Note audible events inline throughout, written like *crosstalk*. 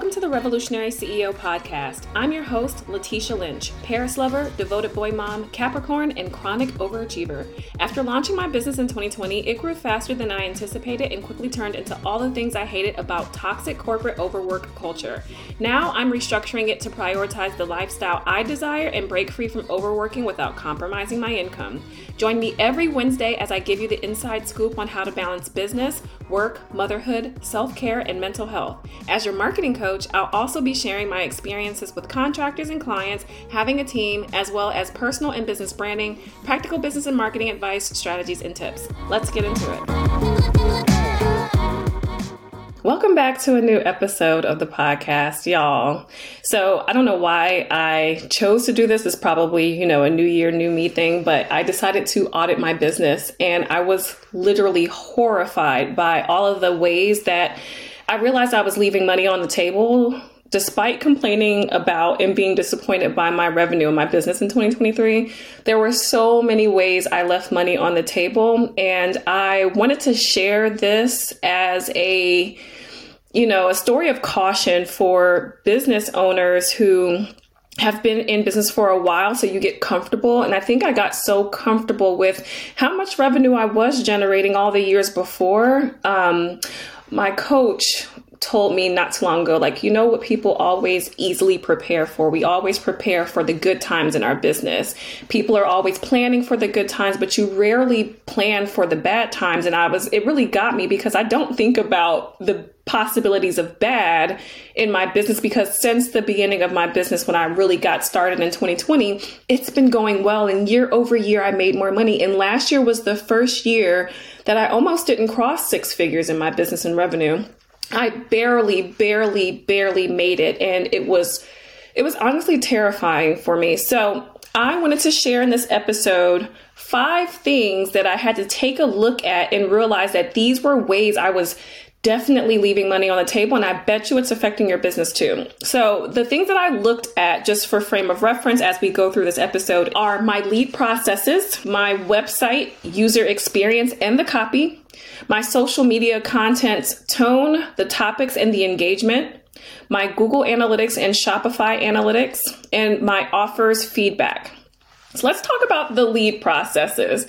Welcome to the Revolutionary CEO podcast. I'm your host, Letitia Lynch, Paris lover, devoted boy mom, Capricorn, and chronic overachiever. After launching my business in 2020, it grew faster than I anticipated and quickly turned into all the things I hated about toxic corporate overwork culture. Now I'm restructuring it to prioritize the lifestyle I desire and break free from overworking without compromising my income. Join me every Wednesday as I give you the inside scoop on how to balance business, work, motherhood, self care, and mental health. As your marketing coach, I'll also be sharing my experiences with contractors and clients, having a team, as well as personal and business branding, practical business and marketing advice, strategies, and tips. Let's get into it. Welcome back to a new episode of the podcast, y'all. So, I don't know why I chose to do this. It's probably, you know, a new year, new me thing, but I decided to audit my business and I was literally horrified by all of the ways that I realized I was leaving money on the table despite complaining about and being disappointed by my revenue in my business in 2023, there were so many ways I left money on the table. And I wanted to share this as a, you know, a story of caution for business owners who have been in business for a while, so you get comfortable. And I think I got so comfortable with how much revenue I was generating all the years before. Um, my coach told me not too long ago, like, you know what people always easily prepare for? We always prepare for the good times in our business. People are always planning for the good times, but you rarely plan for the bad times. And I was, it really got me because I don't think about the possibilities of bad in my business because since the beginning of my business, when I really got started in 2020, it's been going well. And year over year, I made more money. And last year was the first year that I almost didn't cross six figures in my business and revenue. I barely, barely, barely made it. And it was, it was honestly terrifying for me. So I wanted to share in this episode five things that I had to take a look at and realize that these were ways I was definitely leaving money on the table and I bet you it's affecting your business too. So, the things that I looked at just for frame of reference as we go through this episode are my lead processes, my website user experience and the copy, my social media content's tone, the topics, and the engagement, my Google Analytics and Shopify Analytics, and my offers feedback. So let's talk about the lead processes.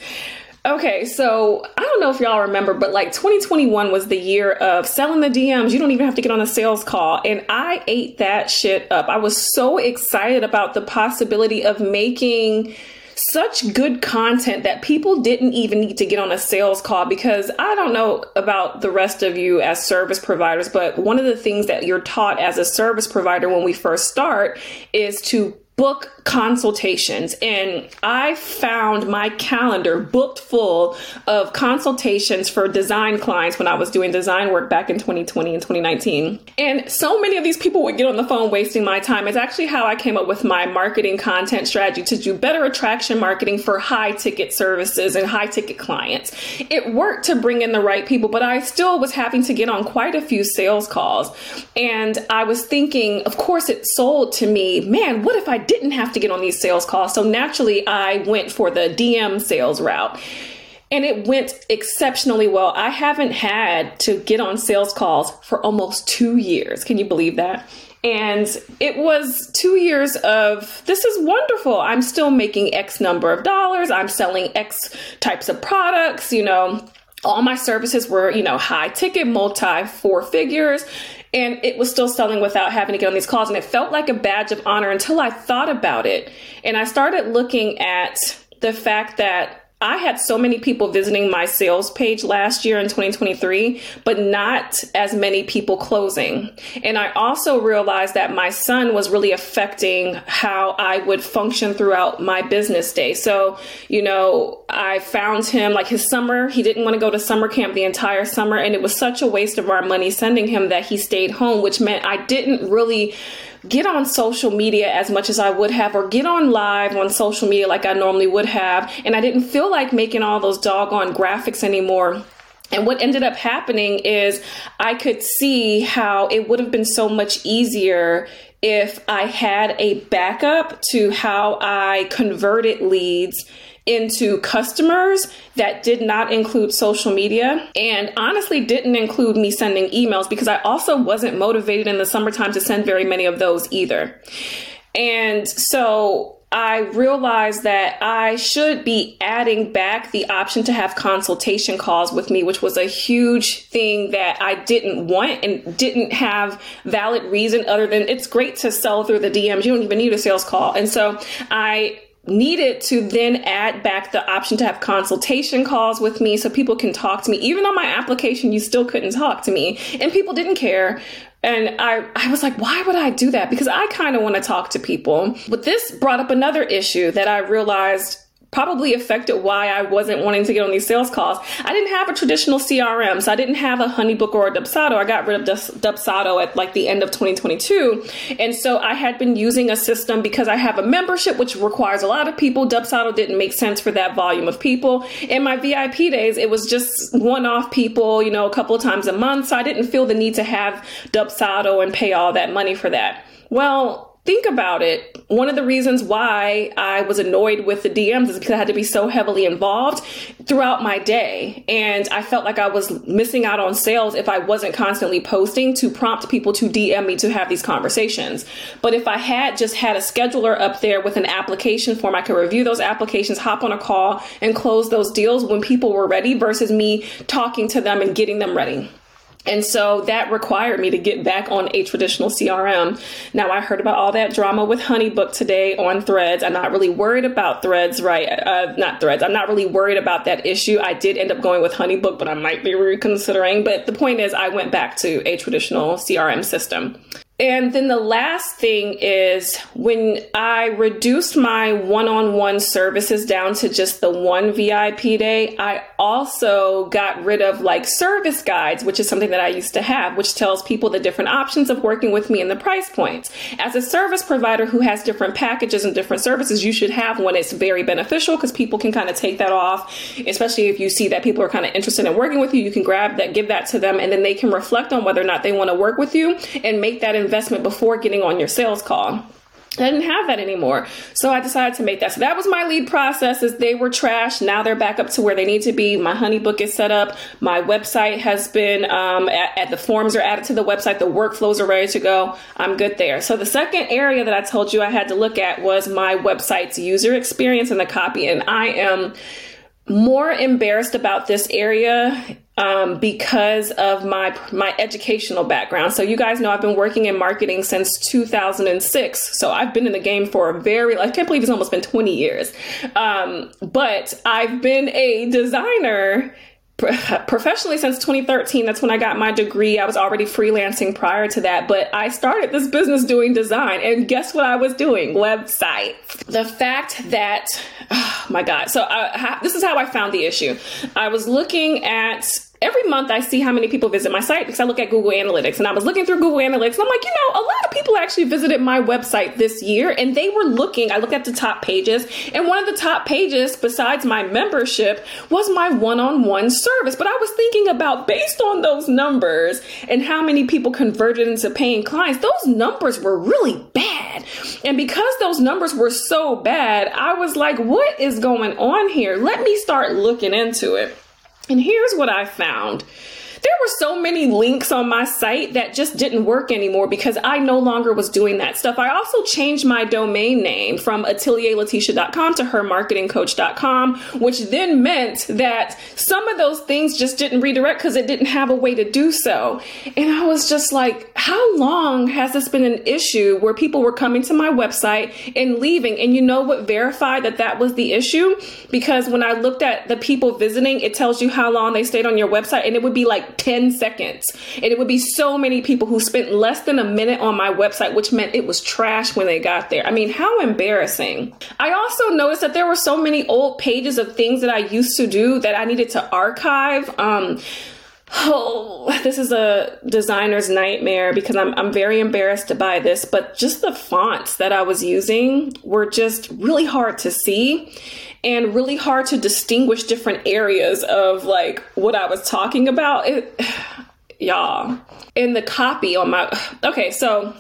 Okay, so I don't know if y'all remember, but like 2021 was the year of selling the DMs. You don't even have to get on a sales call. And I ate that shit up. I was so excited about the possibility of making such good content that people didn't even need to get on a sales call because I don't know about the rest of you as service providers, but one of the things that you're taught as a service provider when we first start is to book consultations and I found my calendar booked full of consultations for design clients when I was doing design work back in 2020 and 2019. And so many of these people would get on the phone wasting my time. It's actually how I came up with my marketing content strategy to do better attraction marketing for high ticket services and high ticket clients. It worked to bring in the right people, but I still was having to get on quite a few sales calls. And I was thinking, of course, it sold to me, man, what if I didn't have to get on these sales calls. So naturally, I went for the DM sales route. And it went exceptionally well. I haven't had to get on sales calls for almost two years. Can you believe that? And it was two years of this is wonderful. I'm still making X number of dollars. I'm selling X types of products. You know, all my services were, you know, high ticket, multi four figures and it was still selling without having to get on these calls and it felt like a badge of honor until i thought about it. And i started looking at the fact that I had so many people visiting my sales page last year in 2023, but not as many people closing. And I also realized that my son was really affecting how I would function throughout my business day. So, you know, I found him like his summer, he didn't want to go to summer camp the entire summer. And it was such a waste of our money sending him that he stayed home, which meant I didn't really get on social media as much as I would have, or get on live on social media like I normally would have. And I didn't feel like making all those doggone graphics anymore. And what ended up happening is I could see how it would have been so much easier if I had a backup to how I converted leads into customers that did not include social media and honestly didn't include me sending emails because I also wasn't motivated in the summertime to send very many of those either. And so I realized that I should be adding back the option to have consultation calls with me, which was a huge thing that I didn't want and didn't have valid reason other than it's great to sell through the DMs. You don't even need a sales call. And so I needed to then add back the option to have consultation calls with me so people can talk to me. Even on my application, you still couldn't talk to me and people didn't care. And I, I was like, why would I do that? Because I kind of want to talk to people. But this brought up another issue that I realized probably affected why I wasn't wanting to get on these sales calls. I didn't have a traditional CRM, so I didn't have a Honeybook or a Dubsado. I got rid of Dubsado at like the end of 2022. And so I had been using a system because I have a membership, which requires a lot of people. Dubsado didn't make sense for that volume of people. In my VIP days, it was just one off people, you know, a couple of times a month. So I didn't feel the need to have Dubsado and pay all that money for that. Well, think about it, one of the reasons why I was annoyed with the DMs is because I had to be so heavily involved throughout my day. And I felt like I was missing out on sales if I wasn't constantly posting to prompt people to DM me to have these conversations. But if I had just had a scheduler up there with an application form, I could review those applications, hop on a call, and close those deals when people were ready versus me talking to them and getting them ready. And so that required me to get back on a traditional CRM. Now I heard about all that drama with Honeybook today on Threads. I'm not really worried about Threads, right? Uh, not Threads. I'm not really worried about that issue. I did end up going with Honeybook, but I might be reconsidering. But the point is, I went back to a traditional CRM system. And then the last thing is when I reduced my one on one services down to just the one VIP day, I also got rid of like service guides, which is something that I used to have, which tells people the different options of working with me and the price points. As a service provider who has different packages and different services, you should have one. It's very beneficial because people can kind of take that off, especially if you see that people are kind of interested in working with you. You can grab that, give that to them, and then they can reflect on whether or not they want to work with you and make that investment investment before getting on your sales call. I didn't have that anymore. So I decided to make that. So that was my lead process is they were trash. Now they're back up to where they need to be. My honeybook is set up. My website has been, um, at, at, the forms are added to the website. The workflows are ready to go. I'm good there. So the second area that I told you I had to look at was my website's user experience and the copy. And I am more embarrassed about this area um, because of my my educational background. So you guys know I've been working in marketing since 2006. So I've been in the game for a very I can't believe it's almost been 20 years. Um, but I've been a designer *laughs* professionally since 2013 that's when i got my degree. I was already freelancing prior to that but i started this business doing design. And guess what i was doing? Websites. The fact that *sighs* oh my god. So I, this is how i found the issue. I was looking at every month I see how many people visit my site because I look at Google Analytics. And I was looking through Google Analytics and I'm like, you know, a lot of people actually visited my website this year and they were looking. I looked at the top pages and one of the top pages, besides my membership, was my one on one service. But I was thinking about based on those numbers and how many people converted into paying clients, those numbers were really bad. And because those numbers were so bad, I was like, what is going on here? Let me start looking into it. And here's what I found there were so many links on my site that just didn't work anymore because I no longer was doing that stuff. I also changed my domain name from atelierletitia.com to hermarketingcoach.com, which then meant that some of those things just didn't redirect because it didn't have a way to do so. And I was just like, how long has this been an issue where people were coming to my website and leaving? And you know what verified that that was the issue? Because when I looked at the people visiting, it tells you how long they stayed on your website and it would be like 10 seconds. And it would be so many people who spent less than a minute on my website, which meant it was trash when they got there. I mean, how embarrassing. I also noticed that there were so many old pages of things that I used to do that I needed to archive. Um, Oh, this is a designer's nightmare because I'm, I'm very embarrassed by this, but just the fonts that I was using were just really hard to see and really hard to distinguish different areas of like what I was talking about. It, *sighs* y'all, in the copy on my, *sighs* okay, so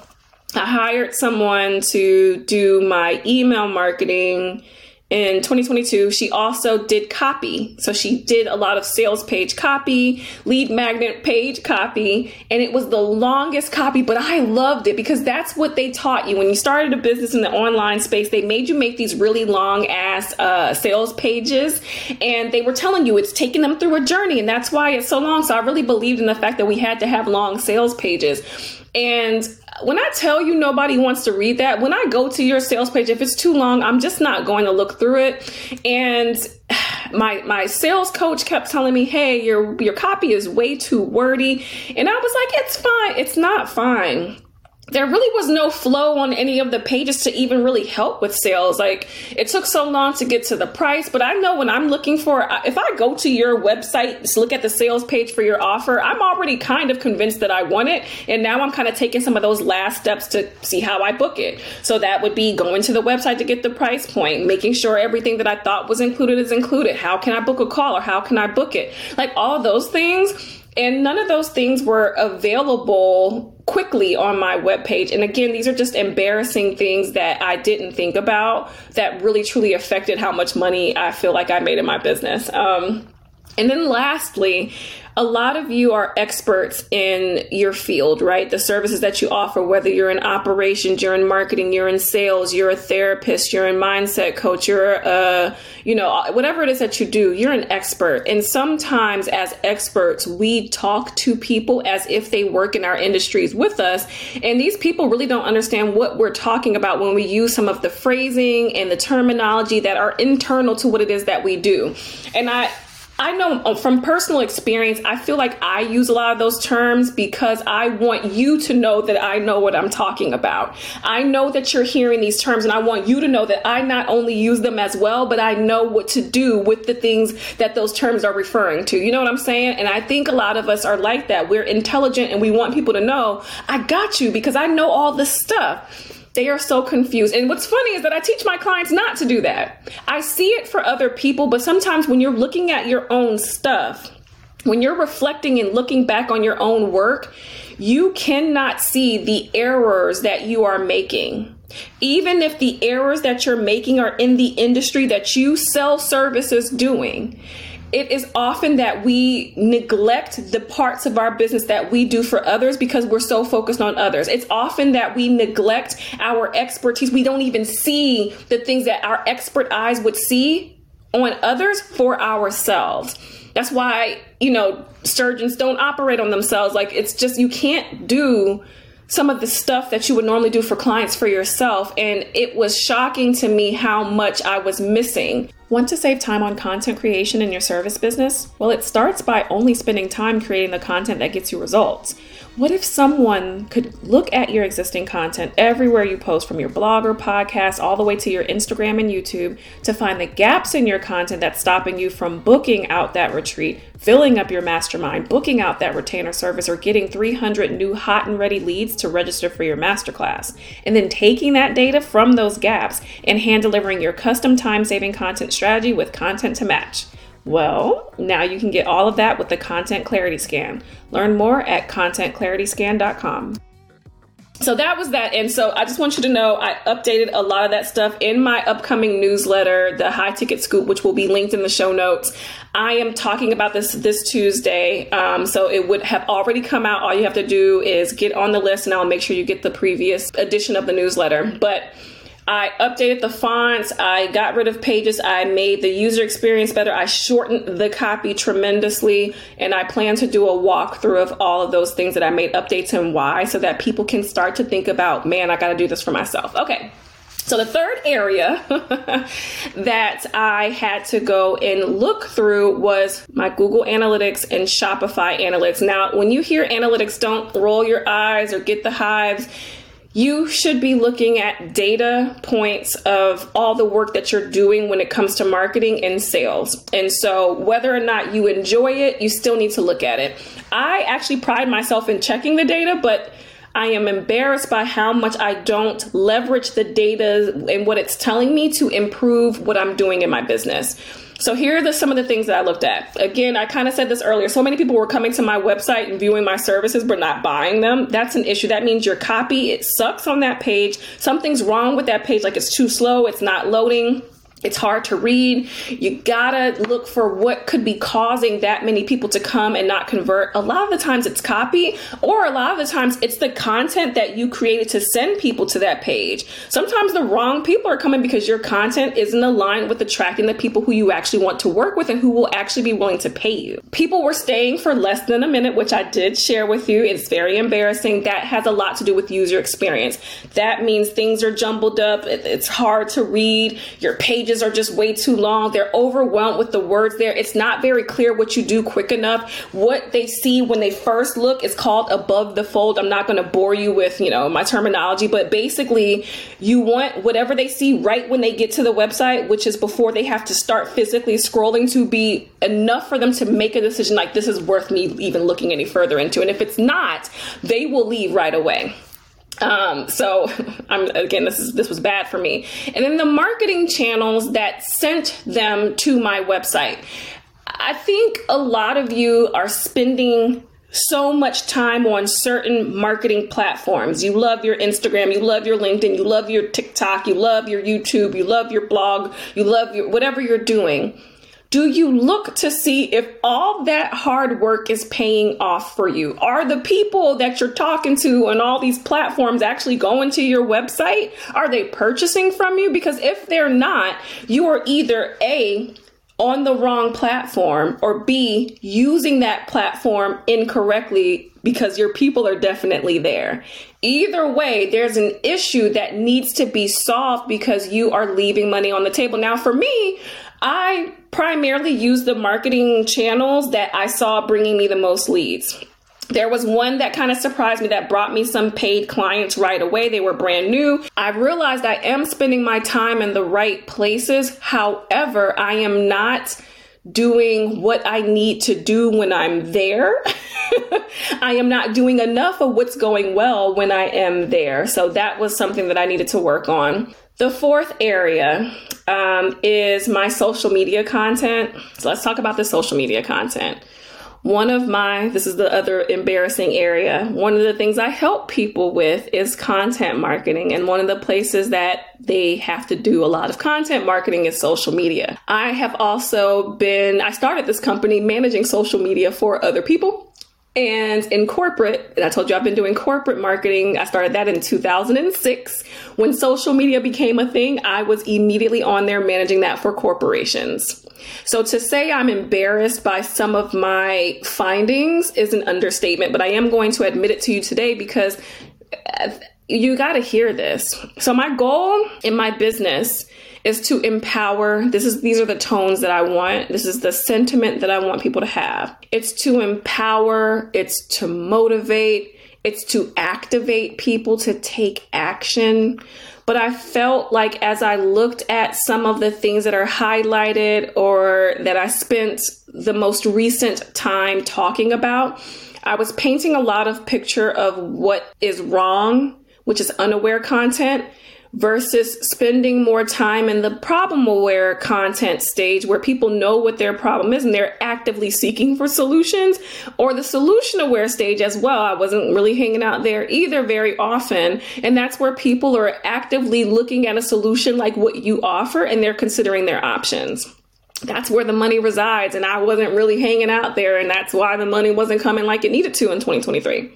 I hired someone to do my email marketing in 2022, she also did copy. So she did a lot of sales page copy, lead magnet page copy, and it was the longest copy, but I loved it because that's what they taught you. When you started a business in the online space, they made you make these really long ass uh, sales pages, and they were telling you it's taking them through a journey, and that's why it's so long. So I really believed in the fact that we had to have long sales pages. And when I tell you nobody wants to read that, when I go to your sales page, if it's too long, I'm just not going to look through it. And *sighs* my my sales coach kept telling me, "Hey, your your copy is way too wordy." And I was like, "It's fine. It's not fine." There really was no flow on any of the pages to even really help with sales. Like it took so long to get to the price, but I know when I'm looking for, if I go to your website, to look at the sales page for your offer, I'm already kind of convinced that I want it. And now I'm kind of taking some of those last steps to see how I book it. So that would be going to the website to get the price point, making sure everything that I thought was included is included. How can I book a call or how can I book it? Like all those things and none of those things were available quickly on my webpage. And again, these are just embarrassing things that I didn't think about that really truly affected how much money I feel like I made in my business. Um, and then lastly, a lot of you are experts in your field, right? The services that you offer, whether you're in operations, you're in marketing, you're in sales, you're a therapist, you're in mindset coach, you're a, you know, whatever it is that you do, you're an expert. And sometimes as experts, we talk to people as if they work in our industries with us. And these people really don't understand what we're talking about when we use some of the phrasing and the terminology that are internal to what it is that we do. And I, I know uh, from personal experience, I feel like I use a lot of those terms because I want you to know that I know what I'm talking about. I know that you're hearing these terms, and I want you to know that I not only use them as well, but I know what to do with the things that those terms are referring to. You know what I'm saying? And I think a lot of us are like that. We're intelligent and we want people to know, I got you because I know all this stuff. They are so confused. And what's funny is that I teach my clients not to do that. I see it for other people, but sometimes when you're looking at your own stuff, when you're reflecting and looking back on your own work, you cannot see the errors that you are making. Even if the errors that you're making are in the industry that you sell services doing, it is often that we neglect the parts of our business that we do for others because we're so focused on others. It's often that we neglect our expertise. We don't even see the things that our expert eyes would see on others for ourselves. That's why, you know, surgeons don't operate on themselves. Like it's just, you can't do some of the stuff that you would normally do for clients for yourself. And it was shocking to me how much I was missing. Want to save time on content creation in your service business? Well, it starts by only spending time creating the content that gets you results. What if someone could look at your existing content everywhere you post from your blog or podcast all the way to your Instagram and YouTube to find the gaps in your content that's stopping you from booking out that retreat, filling up your mastermind, booking out that retainer service, or getting 300 new hot and ready leads to register for your masterclass? And then taking that data from those gaps and hand delivering your custom time saving content strategy with content to match. Well, now you can get all of that with the Content Clarity Scan. Learn more at contentclarityscan.com. So that was that. And so I just want you to know I updated a lot of that stuff in my upcoming newsletter, the High Ticket Scoop, which will be linked in the show notes. I am talking about this this Tuesday. Um, so it would have already come out. All you have to do is get on the list and I'll make sure you get the previous edition of the newsletter. But I updated the fonts. I got rid of pages. I made the user experience better. I shortened the copy tremendously. And I plan to do a walkthrough of all of those things that I made updates and why so that people can start to think about, man, I got to do this for myself. Okay. So, the third area *laughs* that I had to go and look through was my Google Analytics and Shopify Analytics. Now, when you hear analytics, don't roll your eyes or get the hives you should be looking at data points of all the work that you're doing when it comes to marketing and sales. And so, whether or not you enjoy it, you still need to look at it. I actually pride myself in checking the data, but I am embarrassed by how much I don't leverage the data and what it's telling me to improve what I'm doing in my business. So here are the, some of the things that I looked at. Again, I kind of said this earlier. So many people were coming to my website and viewing my services but not buying them. That's an issue. That means your copy it sucks on that page. Something's wrong with that page like it's too slow, it's not loading it's hard to read. You gotta look for what could be causing that many people to come and not convert. A lot of the times it's copy, or a lot of the times it's the content that you created to send people to that page. Sometimes the wrong people are coming because your content isn't aligned with attracting the people who you actually want to work with and who will actually be willing to pay you. People were staying for less than a minute, which I did share with you. It's very embarrassing. That has a lot to do with user experience. That means things are jumbled up, it's hard to read, your page are just way too long. They're overwhelmed with the words there. It's not very clear what you do quick enough. What they see when they first look is called above the fold. I'm not going to bore you with, you know, my terminology, but basically you want whatever they see right when they get to the website, which is before they have to start physically scrolling to be enough for them to make a decision like this is worth me even looking any further into. And if it's not, they will leave right away. Um, so *laughs* I'm again, this is this was bad for me. And then the marketing channels that sent them to my website. I think a lot of you are spending so much time on certain marketing platforms. You love your Instagram, you love your LinkedIn, you love your TikTok, you love your YouTube, you love your blog, you love your whatever you're doing do you look to see if all that hard work is paying off for you? Are the people that you're talking to on all these platforms actually going to your website? Are they purchasing from you? Because if they're not, you are either A, on the wrong platform, or B, using that platform incorrectly because your people are definitely there. Either way, there's an issue that needs to be solved because you are leaving money on the table. Now, for me, I primarily use the marketing channels that I saw bringing me the most leads. There was one that kind of surprised me that brought me some paid clients right away. They were brand new. I realized I am spending my time in the right places. However, I am not doing what I need to do when I'm there. *laughs* I am not doing enough of what's going well when I am there. So that was something that I needed to work on. The fourth area um, is my social media content. So let's talk about the social media content. One of my, this is the other embarrassing area. One of the things I help people with is content marketing. And one of the places that they have to do a lot of content marketing is social media. I have also been, I started this company managing social media for other people. And in corporate, and I told you I've been doing corporate marketing. I started that in 2006. When social media became a thing, I was immediately on there managing that for corporations. So to say I'm embarrassed by some of my findings is an understatement, but I am going to admit it to you today because uh, you got to hear this. So my goal in my business is to empower. This is these are the tones that I want. This is the sentiment that I want people to have. It's to empower, it's to motivate, it's to activate people to take action. But I felt like as I looked at some of the things that are highlighted or that I spent the most recent time talking about, I was painting a lot of picture of what is wrong, which is unaware content, versus spending more time in the problem aware content stage where people know what their problem is and they're actively seeking for solutions or the solution aware stage as well. I wasn't really hanging out there either very often. And that's where people are actively looking at a solution like what you offer and they're considering their options that's where the money resides and i wasn't really hanging out there and that's why the money wasn't coming like it needed to in 2023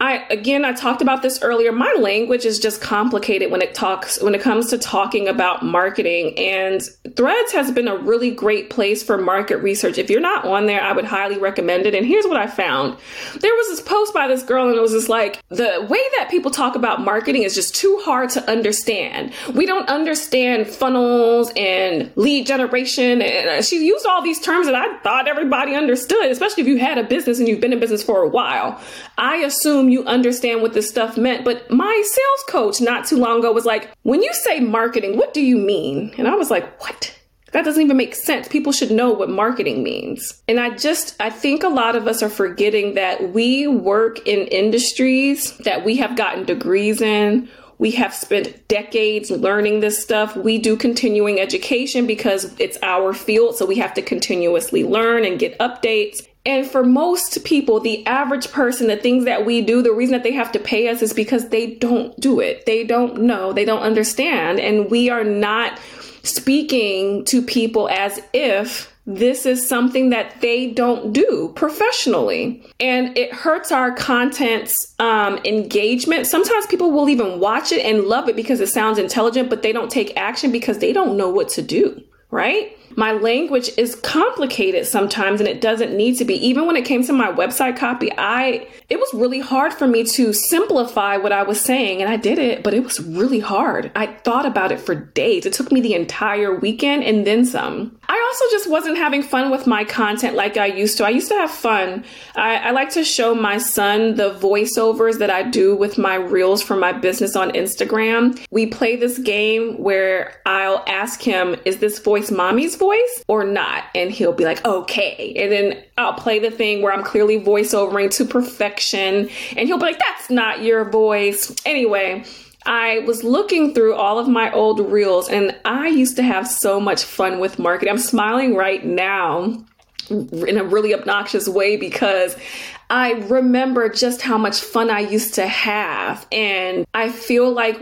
I again I talked about this earlier. My language is just complicated when it talks when it comes to talking about marketing and Threads has been a really great place for market research. If you're not on there, I would highly recommend it. And here's what I found. There was this post by this girl and it was just like the way that people talk about marketing is just too hard to understand. We don't understand funnels and lead generation and uh, she used all these terms that I thought everybody understood, especially if you had a business and you've been in business for a while. I assume you understand what this stuff meant. But my sales coach not too long ago was like, when you say marketing, what do you mean? And I was like, what? That doesn't even make sense. People should know what marketing means. And I just, I think a lot of us are forgetting that we work in industries that we have gotten degrees in. We have spent decades learning this stuff. We do continuing education because it's our field. So we have to continuously learn and get updates. And for most people, the average person, the things that we do, the reason that they have to pay us is because they don't do it. They don't know, they don't understand. And we are not speaking to people as if this is something that they don't do professionally. And it hurts our content's um, engagement. Sometimes people will even watch it and love it because it sounds intelligent, but they don't take action because they don't know what to do, right? My language is complicated sometimes and it doesn't need to be. Even when it came to my website copy, I it was really hard for me to simplify what I was saying and I did it, but it was really hard. I thought about it for days. It took me the entire weekend and then some. I also just wasn't having fun with my content like I used to. I used to have fun. I, I like to show my son the voiceovers that I do with my reels for my business on Instagram. We play this game where I'll ask him, Is this voice mommy's voice or not? And he'll be like, Okay. And then I'll play the thing where I'm clearly voiceovering to perfection. And he'll be like, That's not your voice. Anyway, I was looking through all of my old reels and I used to have so much fun with marketing. I'm smiling right now in a really obnoxious way because I remember just how much fun I used to have. And I feel like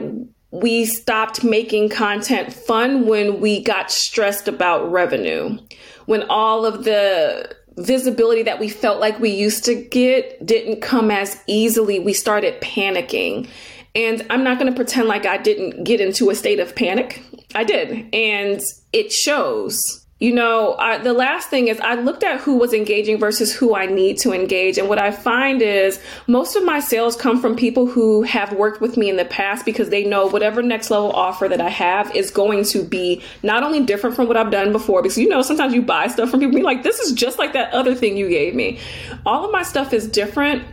we stopped making content fun when we got stressed about revenue. When all of the visibility that we felt like we used to get didn't come as easily, we started panicking. And I'm not going to pretend like I didn't get into a state of panic. I did. And it shows. You know, I, the last thing is I looked at who was engaging versus who I need to engage. And what I find is most of my sales come from people who have worked with me in the past because they know whatever next level offer that I have is going to be not only different from what I've done before, because you know, sometimes you buy stuff from people, like, this is just like that other thing you gave me. All of my stuff is different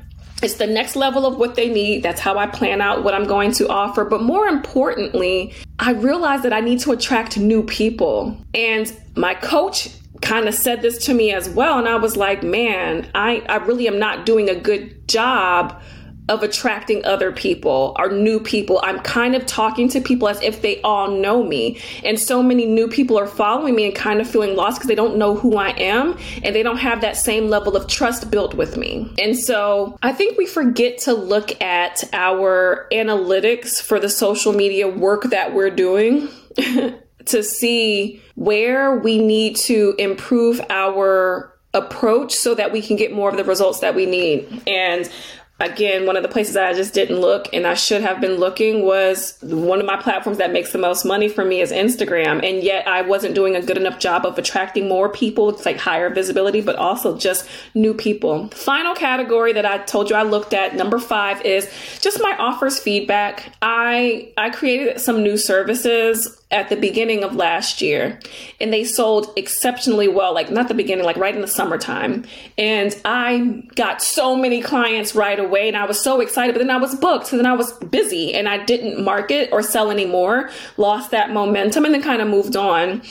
it's the next level of what they need. That's how I plan out what I'm going to offer. But more importantly, I realized that I need to attract new people. And my coach kind of said this to me as well. And I was like, man, I, I really am not doing a good job of attracting other people or new people. I'm kind of talking to people as if they all know me. And so many new people are following me and kind of feeling lost because they don't know who I am and they don't have that same level of trust built with me. And so I think we forget to look at our analytics for the social media work that we're doing. *laughs* to see where we need to improve our approach so that we can get more of the results that we need. And again, one of the places that I just didn't look and I should have been looking was one of my platforms that makes the most money for me is Instagram. And yet I wasn't doing a good enough job of attracting more people. It's like higher visibility, but also just new people. Final category that I told you I looked at, number five, is just my offers feedback. I I created some new services at the beginning of last year and they sold exceptionally well like not the beginning like right in the summertime and i got so many clients right away and i was so excited but then i was booked so then i was busy and i didn't market or sell anymore lost that momentum and then kind of moved on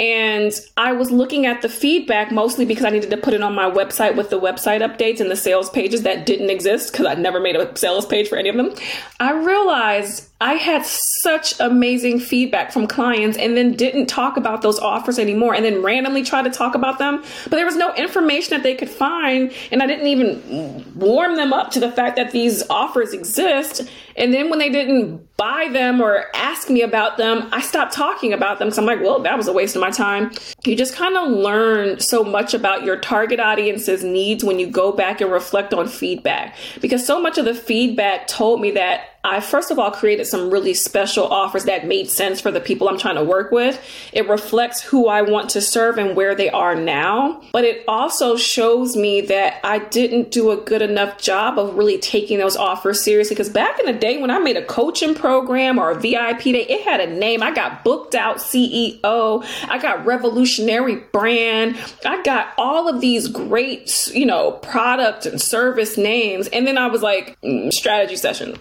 and I was looking at the feedback mostly because I needed to put it on my website with the website updates and the sales pages that didn't exist because I never made a sales page for any of them. I realized I had such amazing feedback from clients and then didn't talk about those offers anymore and then randomly try to talk about them. But there was no information that they could find. And I didn't even warm them up to the fact that these offers exist. And then when they didn't buy them or ask me about them, I stopped talking about them because I'm like, well, that was a waste of my time. You just kind of learn so much about your target audience's needs when you go back and reflect on feedback. Because so much of the feedback told me that I first of all created some really special offers that made sense for the people I'm trying to work with. It reflects who I want to serve and where they are now, but it also shows me that I didn't do a good enough job of really taking those offers seriously. Because back in the day when I made a coaching program or a VIP day, it had a name. I got booked out CEO, I got revolutionary brand, I got all of these great, you know, product and service names. And then I was like, mm, strategy session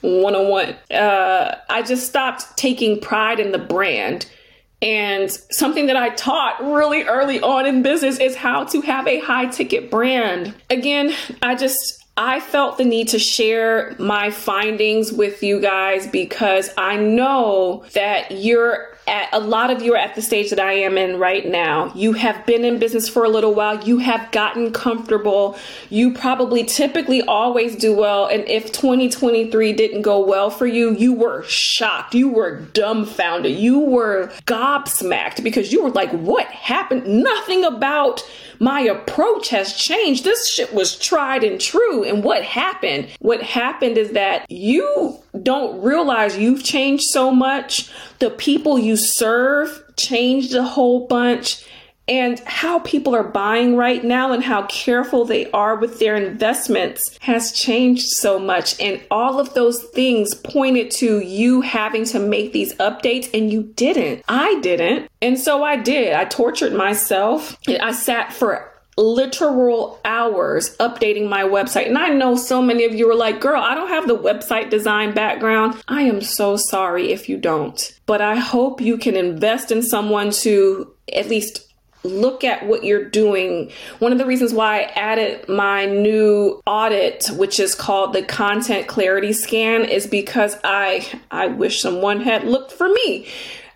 one on one. I just stopped taking pride in the brand. And something that I taught really early on in business is how to have a high ticket brand. Again, I just I felt the need to share my findings with you guys because I know that you're at a lot of you are at the stage that I am in right now. You have been in business for a little while. You have gotten comfortable. You probably typically always do well. And if 2023 didn't go well for you, you were shocked. You were dumbfounded. You were gobsmacked because you were like, what happened? Nothing about my approach has changed. This shit was tried and true. And what happened? What happened is that you don't realize you've changed so much. The people you serve changed a whole bunch and how people are buying right now and how careful they are with their investments has changed so much. And all of those things pointed to you having to make these updates, and you didn't. I didn't. And so I did. I tortured myself. I sat for literal hours updating my website. And I know so many of you are like, girl, I don't have the website design background. I am so sorry if you don't. But I hope you can invest in someone to at least look at what you're doing. One of the reasons why I added my new audit, which is called the content clarity scan, is because I I wish someone had looked for me.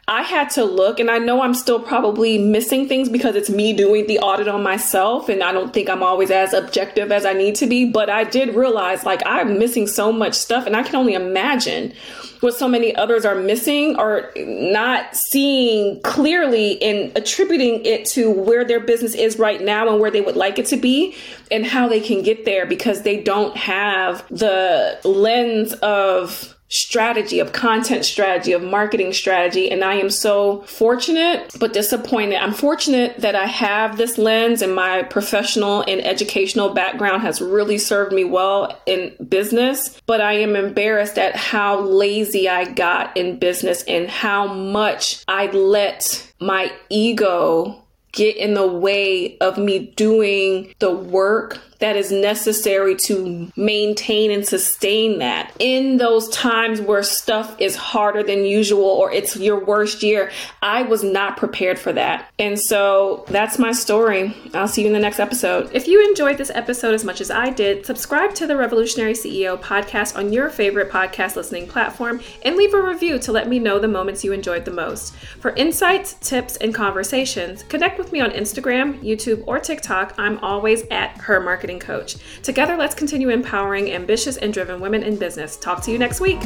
I had to look, and I know I'm still probably missing things because it's me doing the audit on myself, and I don't think I'm always as objective as I need to be. But I did realize like I'm missing so much stuff, and I can only imagine what so many others are missing or not seeing clearly and attributing it to where their business is right now and where they would like it to be and how they can get there because they don't have the lens of strategy, of content strategy, of marketing strategy. And I am so fortunate, but disappointed. I'm fortunate that I have this lens and my professional and educational background has really served me well in business. But I am embarrassed at how lazy I got in business and how much I let my ego get in the way of me doing the work that is necessary to maintain and sustain that. In those times where stuff is harder than usual or it's your worst year, I was not prepared for that. And so that's my story. I'll see you in the next episode. If you enjoyed this episode as much as I did, subscribe to the Revolutionary CEO podcast on your favorite podcast listening platform and leave a review to let me know the moments you enjoyed the most. For insights, tips, and conversations, connect with me on Instagram, YouTube, or TikTok. I'm always at her marketing Coach. Together, let's continue empowering ambitious and driven women in business. Talk to you next week.